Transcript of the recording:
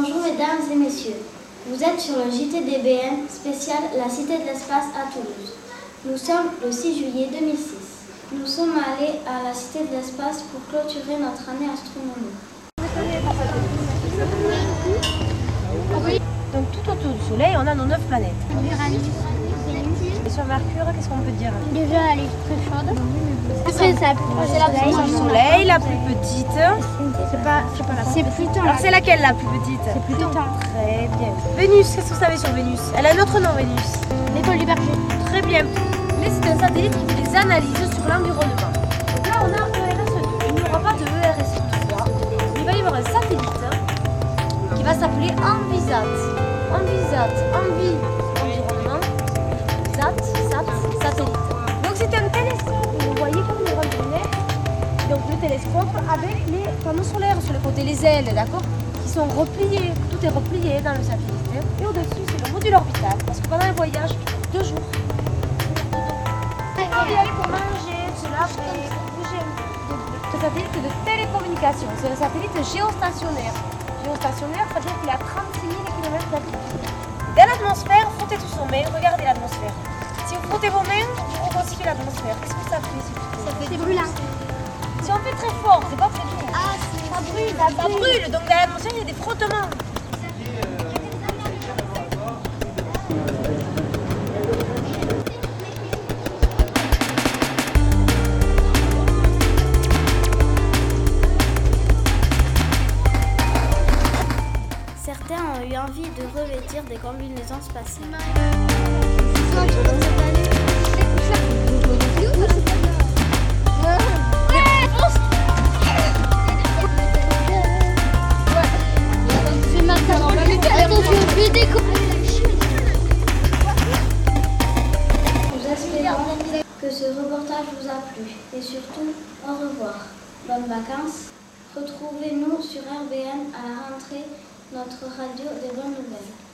Bonjour mesdames et messieurs. Vous êtes sur le JTDBN spécial La Cité de l'Espace à Toulouse. Nous sommes le 6 juillet 2006. Nous sommes allés à la Cité de l'Espace pour clôturer notre année astronomique. Donc tout autour du Soleil, on a nos neuf planètes. Et sur Mercure, qu'est-ce qu'on peut dire? Déjà, elle est très chaude. C'est la le Soleil, la plus petite. C'est pas, c'est pas la C'est Pluton. Alors c'est laquelle la plus petite C'est Pluton. Très bien. Vénus, qu'est-ce que vous savez sur Vénus Elle a un autre nom, Vénus. L'étoile du berger. Très bien. Mais c'est un satellite qui fait des analyses sur l'environnement. Donc là, on a ERS2. Il n'y aura pas de ERS3. Il va y avoir un satellite hein, qui va s'appeler Envisat. Envisat, Envie, avec les panneaux solaires sur le côté, les ailes, d'accord Qui sont repliés. Tout est replié dans le satellite. hein. Et au-dessus, c'est le module orbital. Parce que pendant un voyage, deux jours, on y aller pour manger, cela, bouger. Ce satellite de télécommunication, c'est un satellite géostationnaire. Géostationnaire, ça veut dire qu'il est à 36 000 km d'altitude. Dans l'atmosphère, frottez tout son main, regardez l'atmosphère. Si vous frottez vos mains, vous reconstituez l'atmosphère. Qu'est-ce que ça fait si Ça fait des. Très fort, c'est pas très doux. Ah, Ça brûle, ça brûle. Donc dans l'atmosphère, il y a des frottements. Certains ont eu envie de revêtir des combinaisons spatiales. Nous espérons que ce reportage vous a plu et surtout au revoir. Bonnes vacances. Retrouvez-nous sur RBN à la rentrée, notre radio des bonnes nouvelles.